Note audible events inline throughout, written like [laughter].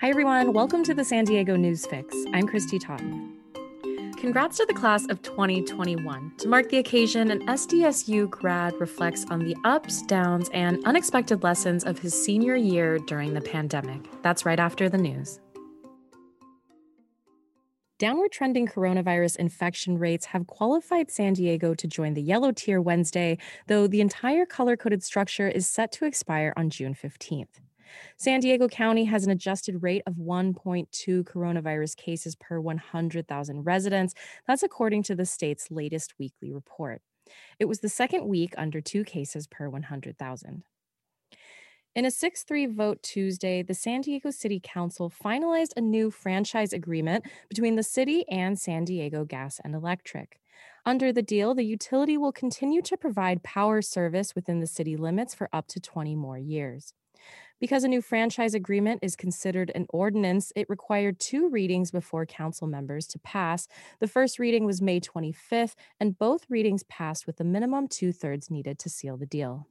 Hi, everyone. Welcome to the San Diego News Fix. I'm Kristy Totten. Congrats to the class of 2021. To mark the occasion, an SDSU grad reflects on the ups, downs, and unexpected lessons of his senior year during the pandemic. That's right after the news. Downward trending coronavirus infection rates have qualified San Diego to join the yellow tier Wednesday, though the entire color coded structure is set to expire on June 15th. San Diego County has an adjusted rate of 1.2 coronavirus cases per 100,000 residents. That's according to the state's latest weekly report. It was the second week under two cases per 100,000. In a 6 3 vote Tuesday, the San Diego City Council finalized a new franchise agreement between the city and San Diego Gas and Electric. Under the deal, the utility will continue to provide power service within the city limits for up to 20 more years. Because a new franchise agreement is considered an ordinance, it required two readings before council members to pass. The first reading was May 25th, and both readings passed with the minimum two thirds needed to seal the deal.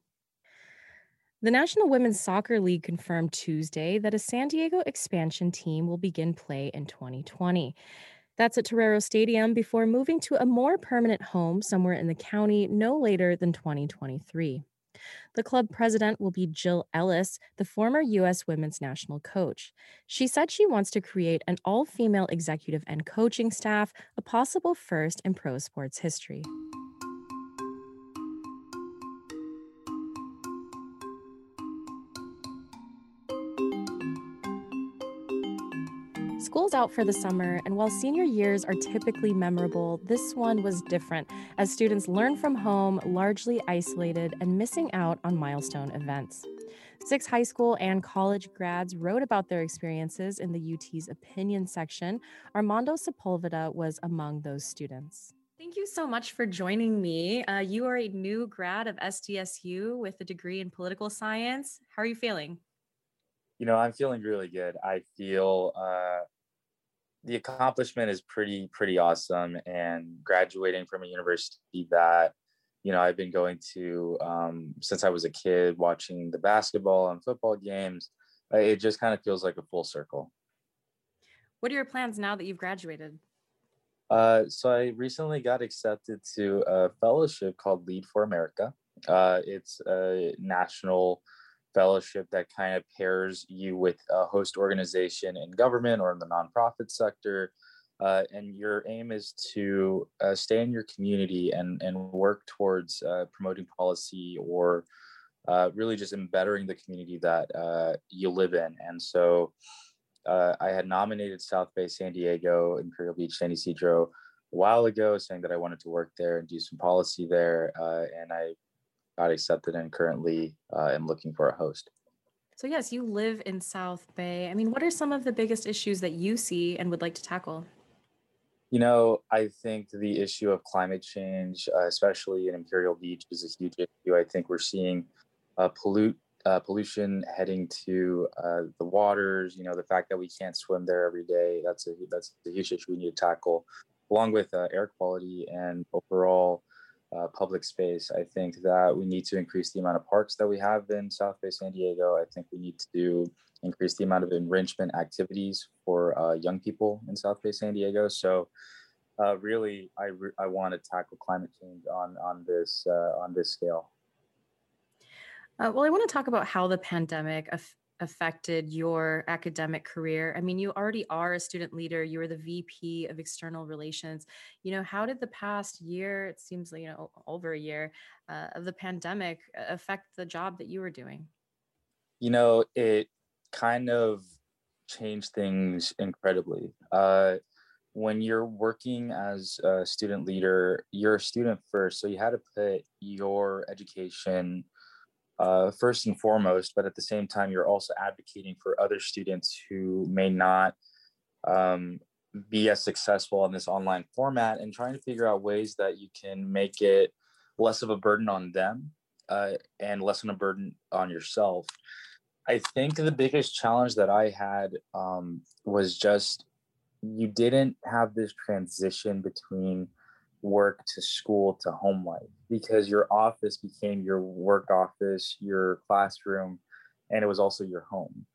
The National Women's Soccer League confirmed Tuesday that a San Diego expansion team will begin play in 2020. That's at Torero Stadium before moving to a more permanent home somewhere in the county no later than 2023. The club president will be Jill Ellis, the former U.S. women's national coach. She said she wants to create an all female executive and coaching staff, a possible first in pro sports history. School's out for the summer, and while senior years are typically memorable, this one was different as students learn from home, largely isolated, and missing out on milestone events. Six high school and college grads wrote about their experiences in the UT's opinion section. Armando Sepulveda was among those students. Thank you so much for joining me. Uh, you are a new grad of SDSU with a degree in political science. How are you feeling? You know, I'm feeling really good. I feel uh, the accomplishment is pretty pretty awesome and graduating from a university that you know i've been going to um, since i was a kid watching the basketball and football games uh, it just kind of feels like a full circle. What are your plans now that you've graduated? Uh, so i recently got accepted to a fellowship called lead for america. Uh, it's a national fellowship that kind of pairs you with a host organization in government or in the nonprofit sector. Uh, and your aim is to uh, stay in your community and, and work towards uh, promoting policy or uh, really just embettering the community that uh, you live in. And so uh, I had nominated South Bay San Diego, Imperial Beach, San Ysidro a while ago, saying that I wanted to work there and do some policy there. and I got accepted and currently uh, am looking for a host. So, yes, you live in South Bay. I mean, what are some of the biggest issues that you see and would like to tackle? You know, I think the issue of climate change, uh, especially in Imperial Beach, is a huge issue. I think we're seeing uh, pollute uh, pollution heading to uh, the waters. You know, the fact that we can't swim there every day. That's a that's a huge issue we need to tackle, along with uh, air quality and overall uh, public space. I think that we need to increase the amount of parks that we have in South Bay San Diego. I think we need to increase the amount of enrichment activities for uh, young people in South Bay San Diego. So, uh, really, I, re- I want to tackle climate change on on this uh, on this scale. Uh, well, I want to talk about how the pandemic affected your academic career? I mean, you already are a student leader, you were the VP of external relations. You know, how did the past year, it seems like, you know, over a year uh, of the pandemic affect the job that you were doing? You know, it kind of changed things incredibly. Uh, when you're working as a student leader, you're a student first. So you had to put your education uh, first and foremost, but at the same time, you're also advocating for other students who may not um, be as successful in this online format and trying to figure out ways that you can make it less of a burden on them uh, and less of a burden on yourself. I think the biggest challenge that I had um, was just you didn't have this transition between work to school to home life because your office became your work office, your classroom, and it was also your home.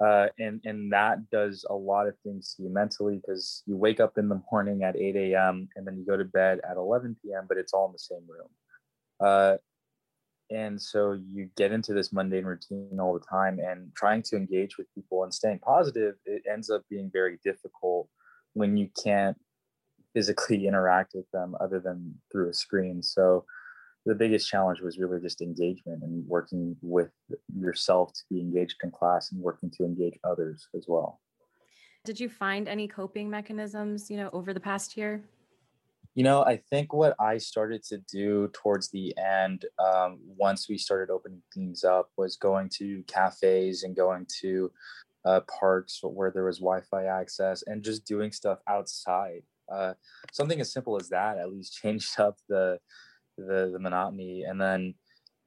uh, and and that does a lot of things to you mentally because you wake up in the morning at 8 a.m. and then you go to bed at 11 p.m. but it's all in the same room uh, and so you get into this mundane routine all the time and trying to engage with people and staying positive it ends up being very difficult when you can't physically interact with them other than through a screen. So the biggest challenge was really just engagement and working with yourself to be engaged in class and working to engage others as well. Did you find any coping mechanisms you know over the past year? You know, I think what I started to do towards the end, um, once we started opening things up, was going to cafes and going to uh, parks where there was Wi-Fi access and just doing stuff outside. Uh, something as simple as that at least [laughs] changed up the the, the monotony, and then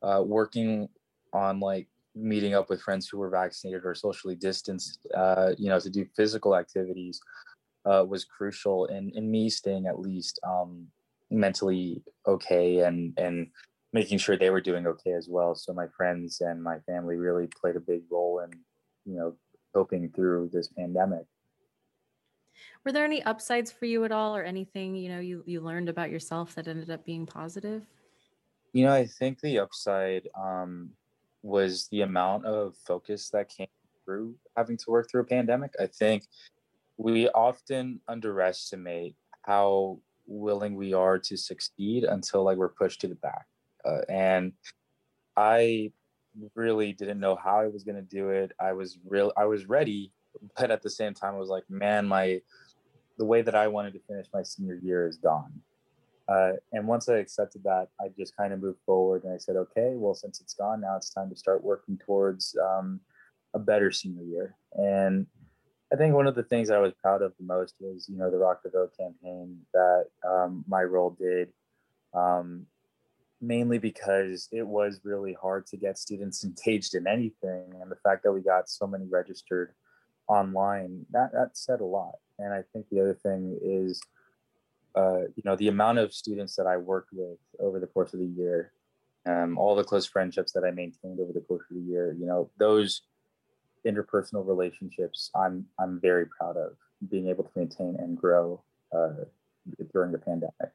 uh, working on like meeting up with friends who were vaccinated or socially distanced, uh, you know, to do physical activities uh, was crucial in in me staying at least um, mentally okay and and making sure they were doing okay as well. So my friends and my family really played a big role in you know coping through this pandemic. Were there any upsides for you at all, or anything you know you you learned about yourself that ended up being positive? You know, I think the upside um, was the amount of focus that came through having to work through a pandemic. I think we often underestimate how willing we are to succeed until like we're pushed to the back uh, and i really didn't know how i was going to do it i was real i was ready but at the same time i was like man my the way that i wanted to finish my senior year is gone uh, and once i accepted that i just kind of moved forward and i said okay well since it's gone now it's time to start working towards um, a better senior year and I think one of the things I was proud of the most was, you know, the Rock the Vote campaign that um, my role did, um, mainly because it was really hard to get students [laughs] engaged in anything. And the fact that we got so many registered online, that, that said a lot. And I think the other thing is, uh, you know, the amount of students that I worked with over the course of the year, um, all the close friendships that I maintained over the course of the year, you know, those interpersonal relationships i'm i'm very proud of being able to maintain and grow uh, during the pandemic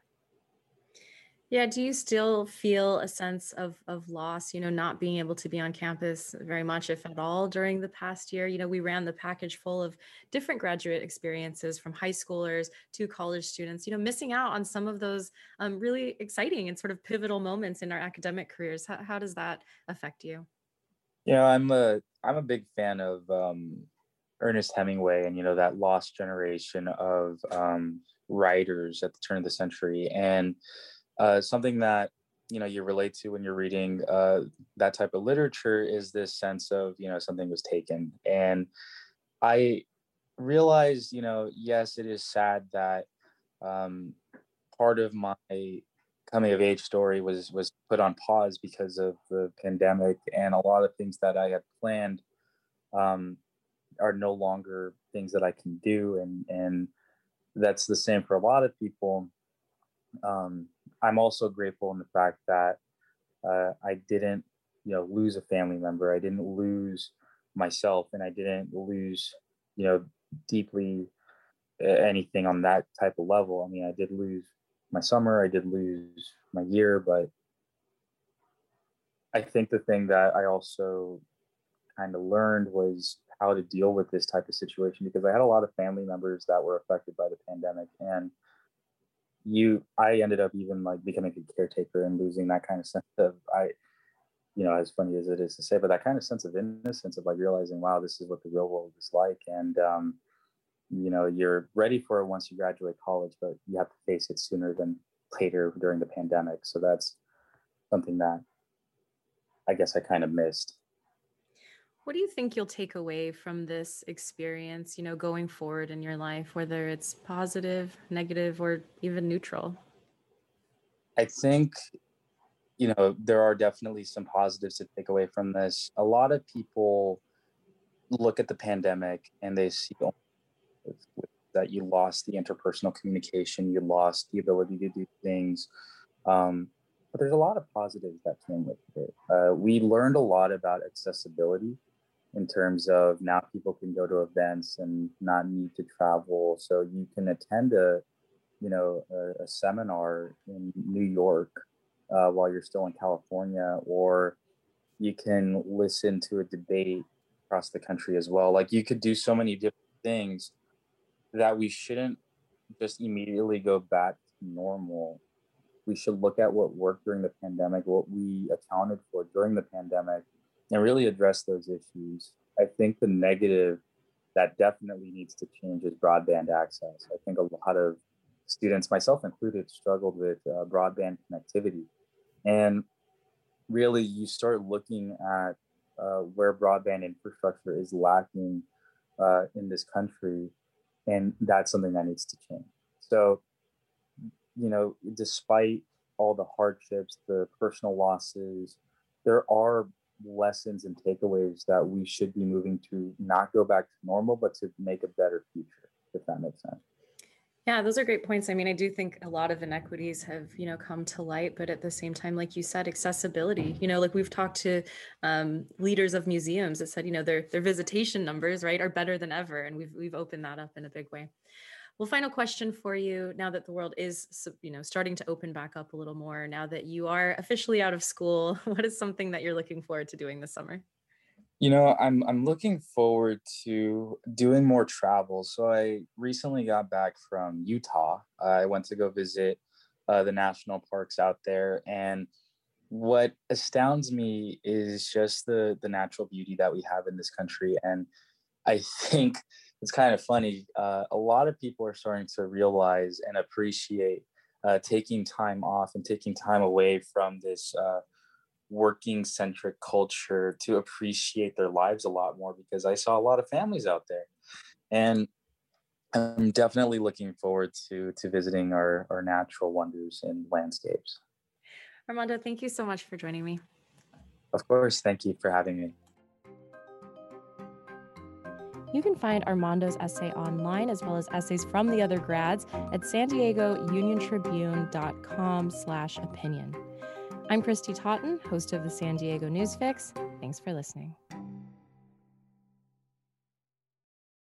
yeah do you still feel a sense of of loss you know not being able to be on campus very much if at all during the past year? You know we ran the package full of different graduate experiences from high schoolers to college students you know missing out on some of those um, really exciting and sort of pivotal moments in our academic careers. How, how does that affect you? You know i'm a I'm a big fan of um, Ernest Hemingway and you know that lost generation of um, writers at the turn of the century, and uh, something that you know you relate to when you're reading uh, that type of literature is this sense of you know something was taken, and I realized you know yes, it is sad that um, part of my coming of age story was was put on pause because of the pandemic and a lot of things that I had planned um, are no longer things that I can do and and that's the same for a lot of people. Um, I'm also grateful in the fact that uh, I didn't you know lose a family member. I didn't lose myself and I didn't lose you know deeply uh, anything on that type of level. I mean, I did lose my summer. I did lose my year, but I think the thing that I also kind of learned was how to deal with this type of situation because I had a lot of family members that were affected by the pandemic and you I ended up even like becoming a caretaker and losing that kind of sense of I you know as funny as it is to say but that kind of sense of innocence of like realizing wow this is what the real world is like. And um you know you're ready for it once you graduate college but you have to face it sooner than later during the pandemic. So that's something that i guess i kind of missed what do you think you'll take away from this experience you know going forward in your life whether it's positive negative or even neutral i think you know there are definitely some positives to take away from this a lot of people look at the pandemic and they see [laughs] that you lost the interpersonal communication, you lost the ability to do things. Um, but there's a lot of positives that came with it. Uh, we learned a lot about accessibility in terms of now people can go to events and not need to travel. So you can attend a, you know, a, a seminar in New York uh, while you're still in California, or you can listen to a debate across the country as well. Like you could do so many different things that we shouldn't just immediately go back to normal. We should look at what worked during the pandemic, what we accounted for during the pandemic, and really address those issues. I think the negative that definitely needs to change is broadband access. I think a lot of students, myself included, struggled with uh, broadband connectivity. And really, you start looking at uh, where broadband infrastructure is lacking uh, in this country, and that's something that needs to change. So, you know, despite all the hardships, the personal losses, there are lessons and takeaways that we should be moving to not go back to normal, but to make a better future, if that makes sense. Yeah, those are great points. I mean, I do think a lot of inequities have, you know, come to light, but at the same time, like you said, accessibility. You know, like we've talked to um, leaders of museums that said, you know, their their visitation numbers, right, are better than ever, and we've we've opened that up in a big way. Well, final question for you now that the world is, you know, starting to open back up a little more, now that you are officially out of school, [laughs] what is something that you're looking forward to doing this summer? You know, I'm I'm looking forward to doing more travel. So I recently got back from Utah. I went to go visit uh, the national parks out there, and what astounds me is just the the natural beauty that we have in this country. And I think it's kind of funny. Uh, a lot of people are starting to realize and appreciate uh, taking time off and taking time away from this uh, working centric culture to appreciate their lives a lot more because I saw a lot of families out there. And I'm definitely looking forward to to visiting our, our natural wonders and landscapes. Armando, thank you so much for joining me. Of course, thank you for having me. You can find Armando's essay online as well as essays from the other grads at san diego union tribune.com slash opinion. I'm Kristy Totten, host of the San Diego Newsfix. Thanks for listening.